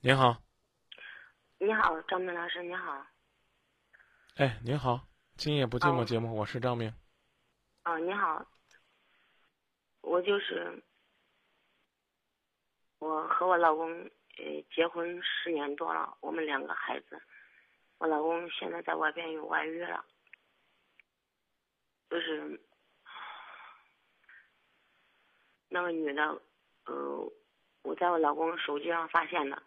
您好，你好，张明老师，你好。哎，您好，今夜不寂寞哦节目，我是张明。啊，你好。我就是我和我老公呃结婚十年多了，我们两个孩子，我老公现在在外边有外遇了，就是那个女的，呃，我在我老公手机上发现的。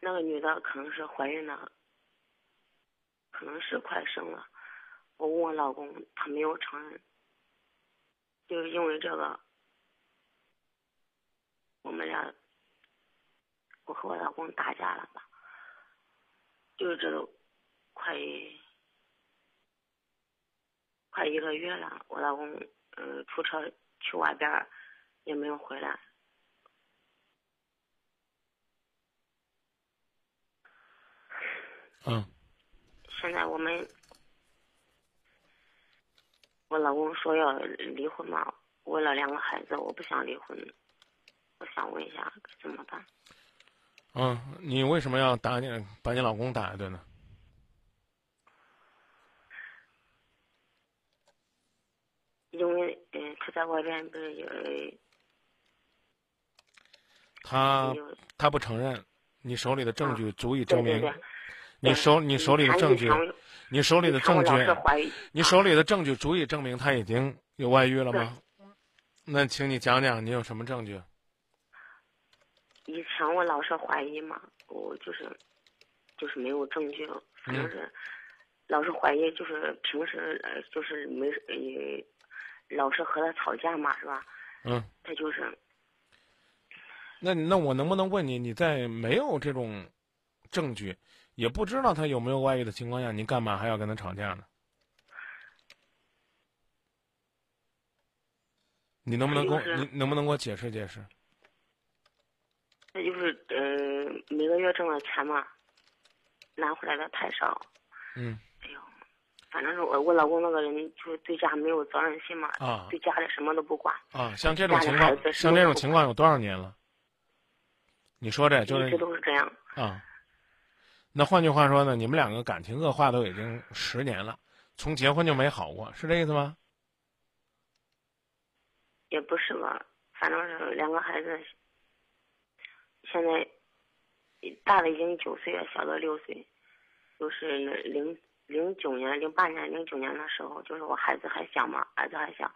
那个女的可能是怀孕了，可能是快生了。我问我老公，他没有承认。就是因为这个，我们俩，我和我老公打架了吧？就是这都快快一个月了，我老公呃出车去外边儿也没有回来。嗯，现在我们，我老公说要离婚嘛，为了两个孩子，我不想离婚。我想问一下，该怎么办？嗯，你为什么要打你把你老公打一顿呢？因为呃，他在外边不是有他他不承认，你手里的证据足以证明对对对，你手你手里的证据，你手里的证据你手里的证据足以证明他已经有外遇了吗？那请你讲讲你有什么证据？以前我老是怀疑嘛，我就是就是没有证据，反正是、老是怀疑，就是平时呃就是没呃老是和他吵架嘛，是吧？嗯，他就是那那我能不能问你，你在没有这种证据，也不知道他有没有外遇的情况下，你干嘛还要跟他吵架呢？你能不能给我，你能不能给我解释解释？那就是呃每个月挣的钱嘛，拿回来的太少。嗯哎呦，反正是我我老公那个人就是对家没有责任心嘛，啊对家里什么都不管，啊，像这种情况，像这种情况有多少年了？你说这就一直都是这样。啊。那换句话说呢，你们两个感情恶化都已经十年了，从结婚就没好过，是这意思吗？也不是吧，反正是两个孩子，现在大的已经九岁了，小的六岁，就是零零九年、零八年、零九年的时候，就是我孩子还小嘛，儿子还小，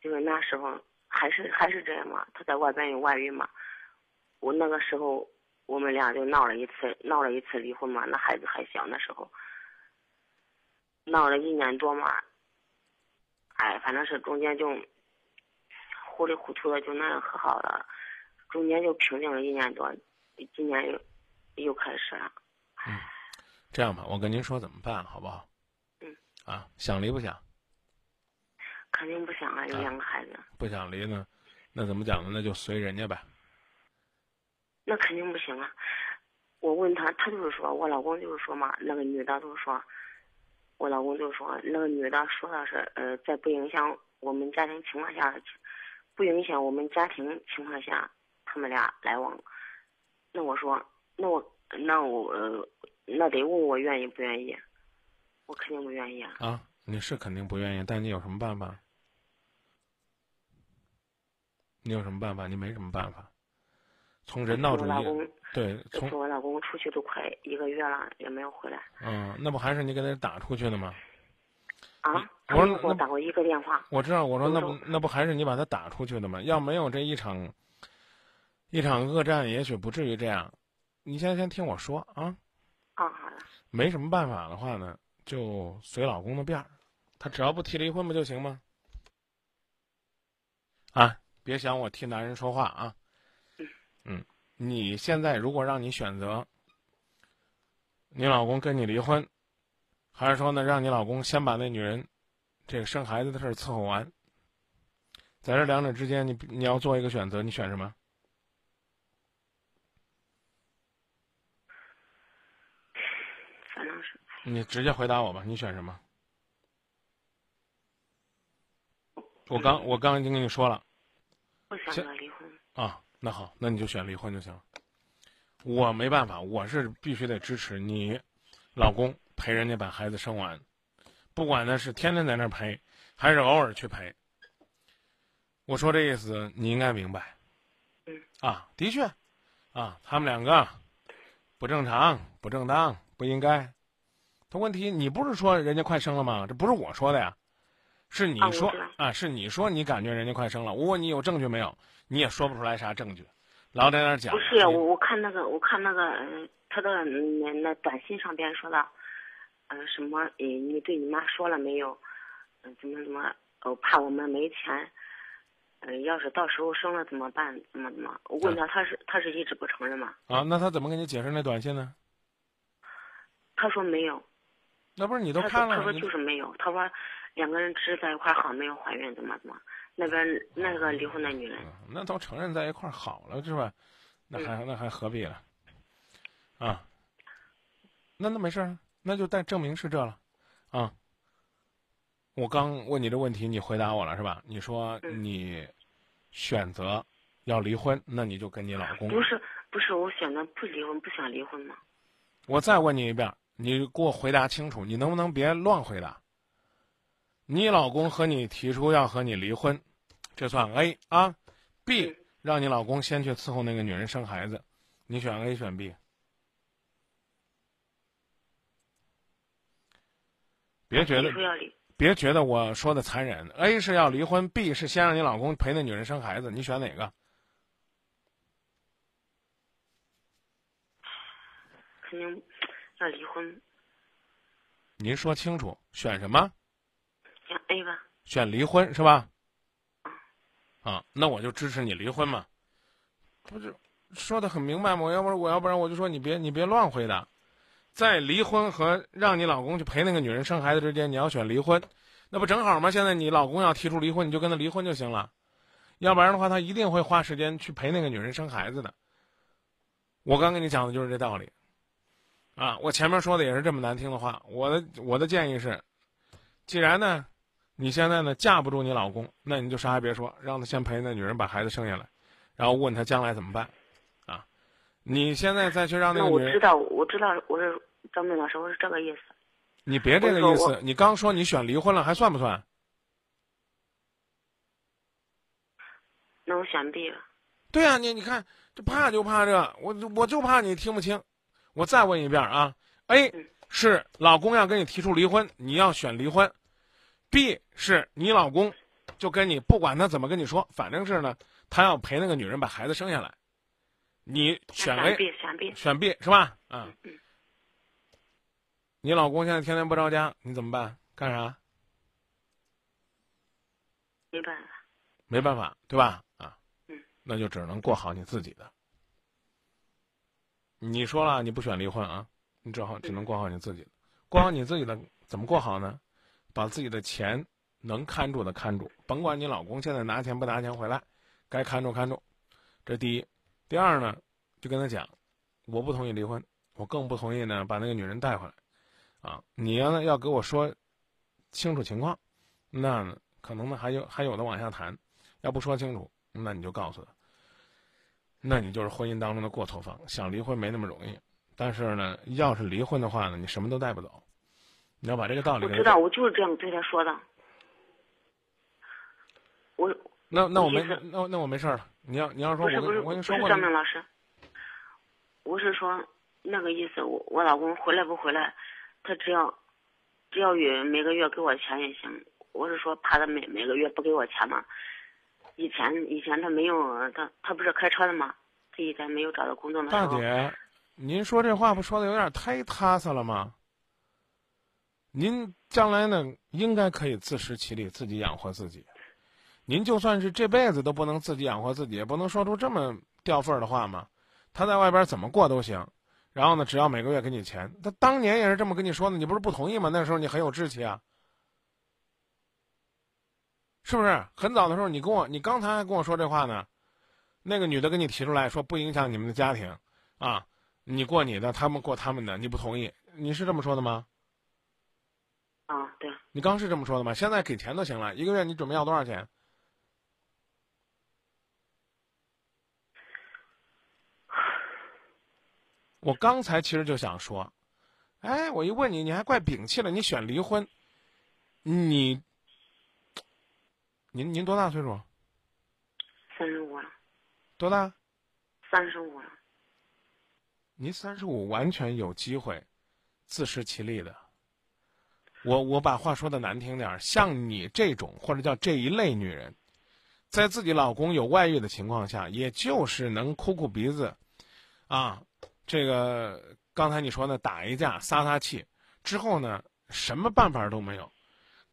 就是那时候还是还是这样嘛，他在外边有外遇嘛，我那个时候我们俩就闹了一次，闹了一次离婚嘛，那孩子还小，那时候闹了一年多嘛，哎，反正是中间就。糊里糊涂的就那样和好了，中间就平静了一年多，今年又又开始了。这样吧，我跟您说怎么办，好不好？嗯。啊，想离不想？肯定不想啊，有两个孩子，不想离呢，那怎么讲呢？那就随人家呗。那肯定不行啊！我问他，他就是说我老公就是说嘛，那个女的就是说，我老公就说那个女的说的是呃，在不影响我们家庭情况下，不影响我们家庭情况下，他们俩来往。那我说，那我那我、呃、那得问我愿意不愿意，我肯定不愿意啊。啊，你是肯定不愿意，但你有什么办法？你有什么办法？你没什么办法。从人道主义，对，从我老公出去都快一个月了，也没有回来嗯，那不还是你给他打出去的吗？啊。我说我打过一个电话。我知道，我说那不那不还是你把他打出去的吗？要没有这一场一场恶战，也许不至于这样。你先先听我说啊，啊，好了，没什么办法的话呢，就随老公的便儿，他只要不提离婚不就行吗？啊，别想我替男人说话啊。嗯，你现在如果让你选择，你老公跟你离婚，还是说呢，让你老公先把那女人这个生孩子的事儿伺候完，在这两者之间，你你要做一个选择，你选什么？反正是你直接回答我吧，你选什么？我刚我刚已经跟你说了，不选择离婚。啊，那好，那你就选离婚就行了。我没办法，我是必须得支持你，老公陪人家把孩子生完，不管他是天天在那儿陪，还是偶尔去陪。我说这意思你应该明白。嗯。啊，的确，啊，他们两个不正常、不正当、不应该。他问题，你不是说人家快生了吗？这不是我说的呀，是你说啊，是你说你感觉人家快生了。我问你有证据没有？你也说不出来啥证据，老在那讲。不是我，我看那个，我看那个，他的那那短信上边说的，呃，什么？你，你对你妈说了没有？嗯，怎么怎么？哦，怕我们没钱。嗯，要是到时候生了怎么办？怎么怎么？我问他，他是他是一直不承认吗？啊，那他怎么给你解释那短信呢？他说没有。那不是你都看了？他说就是没有。他说两个人只是在一块好，没有怀孕，怎么怎么？那边那个离婚的女人，那都承认在一块好了是吧？那还那还何必了？啊？那那没事那就带证明是这了，啊？我刚问你这问题，你回答我了是吧？你说你选择要离婚，那你就跟你老公不是不是我选择不离婚，不想离婚吗？我再问你一遍，你给我回答清楚，你能不能别乱回答？你老公和你提出要和你离婚，这算 A 啊？B 让你老公先去伺候那个女人生孩子，你选 A 选 B？别觉得别觉得我说的残忍，A 是要离婚，B 是先让你老公陪那女人生孩子，你选哪个？肯定要离婚。您说清楚，选什么？选 A 吧，选离婚是吧？啊，那我就支持你离婚嘛，不是说的很明白吗？我要不然我要不然我就说你别你别乱回答，在离婚和让你老公去陪那个女人生孩子之间，你要选离婚，那不正好吗？现在你老公要提出离婚，你就跟他离婚就行了，要不然的话他一定会花时间去陪那个女人生孩子的。我刚跟你讲的就是这道理，啊，我前面说的也是这么难听的话，我的我的建议是，既然呢。你现在呢架不住你老公，那你就啥也别说，让他先陪那女人把孩子生下来，然后问他将来怎么办，啊？你现在再去让那个女人，我知道，我知道，我是张明老师，我是这个意思。你别这个意思，你刚说你选离婚了，还算不算？那我选 B 了。对呀，你你看，这怕就怕这，我我就怕你听不清。我再问一遍啊，A 是老公要跟你提出离婚，你要选离婚。B 是你老公，就跟你不管他怎么跟你说，反正是呢，他要陪那个女人把孩子生下来。你选 A，选 B，选 B 是吧？嗯。你老公现在天天不着家，你怎么办？干啥？没办法。没办法，对吧？啊。嗯。那就只能过好你自己的。你说了你不选离婚啊？你只好只能过好你自己的，过好你自己的怎么过好呢？把自己的钱能看住的看住，甭管你老公现在拿钱不拿钱回来，该看住看住。这第一，第二呢，就跟他讲，我不同意离婚，我更不同意呢把那个女人带回来。啊，你要呢要给我说清楚情况，那可能呢还有还有的往下谈。要不说清楚，那你就告诉他，那你就是婚姻当中的过错方。想离婚没那么容易，但是呢，要是离婚的话呢，你什么都带不走。你要把这个道理。我知道，我就是这样对他说的。我那那我没那那我没事了。你要你要说，我跟你说过。张明老师，我是说那个意思。我我老公回来不回来，他只要只要月每个月给我钱也行。我是说怕他每每个月不给我钱嘛。以前以前他没有他他不是开车的吗？他以前没有找到工作的时候。大姐，您说这话不说的有点太踏实了吗？您将来呢，应该可以自食其力，自己养活自己。您就算是这辈子都不能自己养活自己，也不能说出这么掉份儿的话嘛。他在外边怎么过都行，然后呢，只要每个月给你钱。他当年也是这么跟你说的，你不是不同意吗？那时候你很有志气啊，是不是很早的时候，你跟我，你刚才还跟我说这话呢？那个女的跟你提出来说，不影响你们的家庭，啊，你过你的，他们过他们的，你不同意，你是这么说的吗？啊，对。你刚是这么说的吗？现在给钱就行了，一个月你准备要多少钱？我刚才其实就想说，哎，我一问你，你还怪摒弃了，你选离婚，你。您您多大岁数？三十五了。多大？三十五了。您三十五，完全有机会自食其力的。我我把话说的难听点儿，像你这种或者叫这一类女人，在自己老公有外遇的情况下，也就是能哭哭鼻子，啊，这个刚才你说的打一架撒撒气之后呢，什么办法都没有。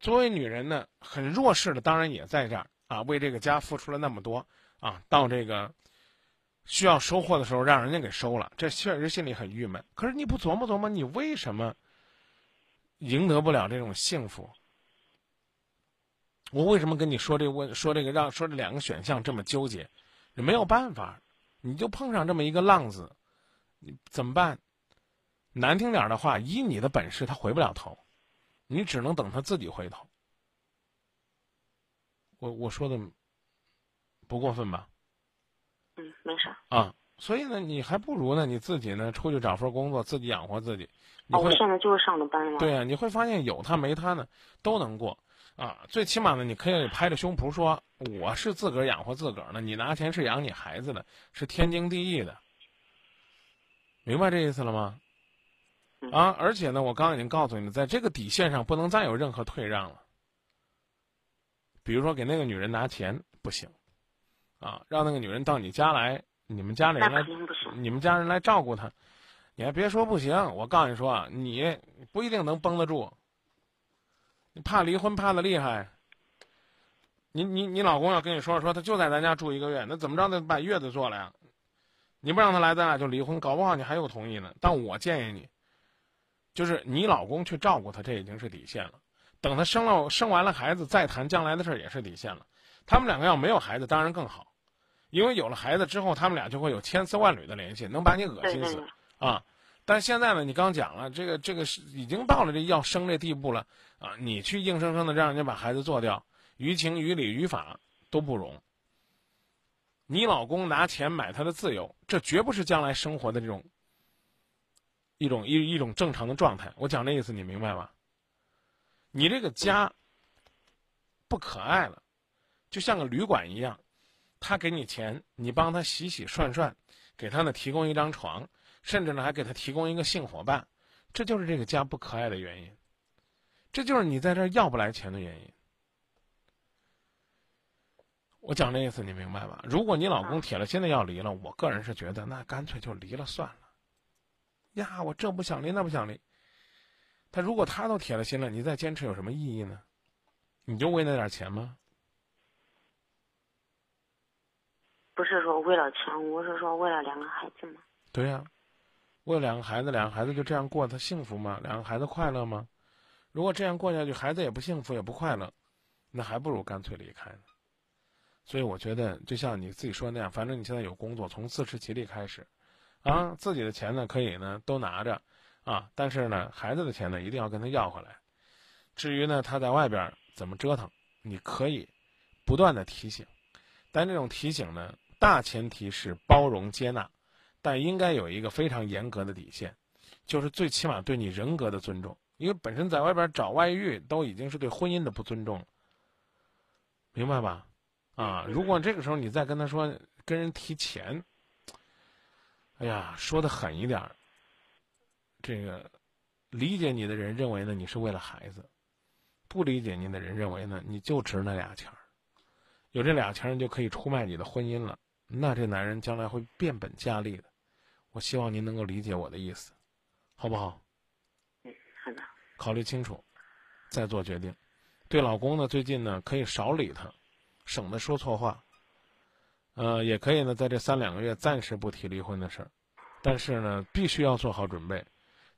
作为女人呢，很弱势的，当然也在这儿啊，为这个家付出了那么多啊，到这个需要收获的时候，让人家给收了，这确实心里很郁闷。可是你不琢磨琢磨，你为什么？赢得不了这种幸福，我为什么跟你说这问说这个让说这两个选项这么纠结？没有办法，你就碰上这么一个浪子，你怎么办？难听点的话，以你的本事，他回不了头，你只能等他自己回头。我我说的不过分吧？嗯，没啥。啊。所以呢，你还不如呢，你自己呢出去找份工作，自己养活自己。哦，我现在就是上的班嘛。对呀，你会发现有他没他呢，都能过，啊，最起码呢，你可以拍着胸脯说我是自个儿养活自个儿呢，你拿钱是养你孩子的，是天经地义的。明白这意思了吗？啊，而且呢，我刚刚已经告诉你，在这个底线上不能再有任何退让了。比如说给那个女人拿钱不行，啊，让那个女人到你家来。你们家里人来，你们家人来照顾她，你还别说不行。我告诉你说啊，你不一定能绷得住。你怕离婚怕的厉害。你你你老公要跟你说说，他就在咱家住一个月，那怎么着得把月子做了呀？你不让他来，咱俩就离婚，搞不好你还有同意呢。但我建议你，就是你老公去照顾他，这已经是底线了。等他生了生完了孩子再谈将来的事儿也是底线了。他们两个要没有孩子，当然更好。因为有了孩子之后，他们俩就会有千丝万缕的联系，能把你恶心死啊！但现在呢，你刚讲了，这个这个是已经到了这要生这地步了啊！你去硬生生的让人家把孩子做掉，于情于理于法都不容。你老公拿钱买他的自由，这绝不是将来生活的这种一种一一种正常的状态。我讲这意思，你明白吧？你这个家不可爱了，就像个旅馆一样。他给你钱，你帮他洗洗涮涮，给他呢提供一张床，甚至呢还给他提供一个性伙伴，这就是这个家不可爱的原因。这就是你在这儿要不来钱的原因。我讲这意思你明白吧？如果你老公铁了心的要离了，我个人是觉得那干脆就离了算了。呀，我这不想离那不想离。他如果他都铁了心了，你再坚持有什么意义呢？你就为那点钱吗？不是说为了钱，我是说为了两个孩子嘛。对呀，为了两个孩子，两个孩子就这样过，他幸福吗？两个孩子快乐吗？如果这样过下去，孩子也不幸福，也不快乐，那还不如干脆离开呢。所以我觉得，就像你自己说的那样，反正你现在有工作，从自食其力开始，啊，自己的钱呢可以呢都拿着，啊，但是呢孩子的钱呢一定要跟他要回来。至于呢他在外边怎么折腾，你可以不断的提醒，但这种提醒呢。大前提是包容接纳，但应该有一个非常严格的底线，就是最起码对你人格的尊重。因为本身在外边找外遇都已经是对婚姻的不尊重了，明白吧？啊，如果这个时候你再跟他说跟人提钱，哎呀，说的狠一点，这个理解你的人认为呢你是为了孩子，不理解你的人认为呢你就值那俩钱儿，有这俩钱儿就可以出卖你的婚姻了。那这男人将来会变本加厉的，我希望您能够理解我的意思，好不好？嗯，好的。考虑清楚，再做决定。对老公呢，最近呢可以少理他，省得说错话。呃，也可以呢，在这三两个月暂时不提离婚的事儿，但是呢，必须要做好准备，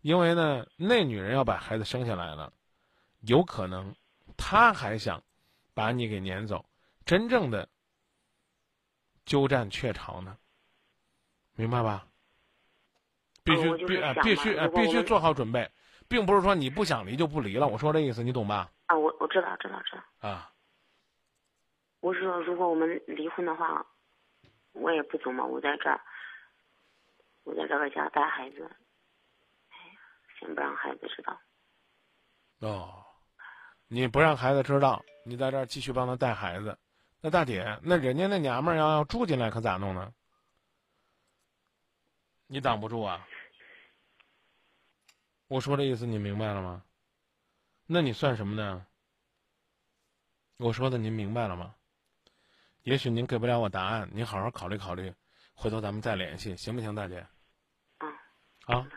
因为呢，那女人要把孩子生下来了，有可能，她还想把你给撵走，真正的。鸠占鹊巢呢，明白吧？必须必啊，必须啊，必须做好准备，并不是说你不想离就不离了。我说这意思，你懂吧？啊，我我知道，知道，知道。啊，我是说，如果我们离婚的话，我也不走嘛，我在这儿。我在这个家带孩子，哎呀，先不让孩子知道。哦，你不让孩子知道，你在这儿继续帮他带孩子，那大姐，那人家那娘们儿要要住进来，可咋弄呢？你挡不住啊！我说的意思你明白了吗？那你算什么呢？我说的您明白了吗？也许您给不了我答案，您好好考虑考虑，回头咱们再联系，行不行，大姐？嗯。啊。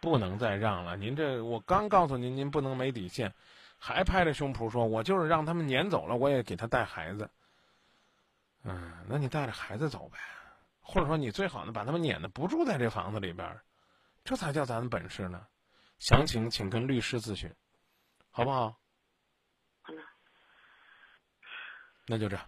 不能再让了，您这我刚告诉您，您不能没底线，还拍着胸脯说，我就是让他们撵走了，我也给他带孩子。嗯，那你带着孩子走呗，或者说你最好呢，把他们撵的不住在这房子里边，这才叫咱的本事呢。详情请跟律师咨询，好不好？好的。那就这样。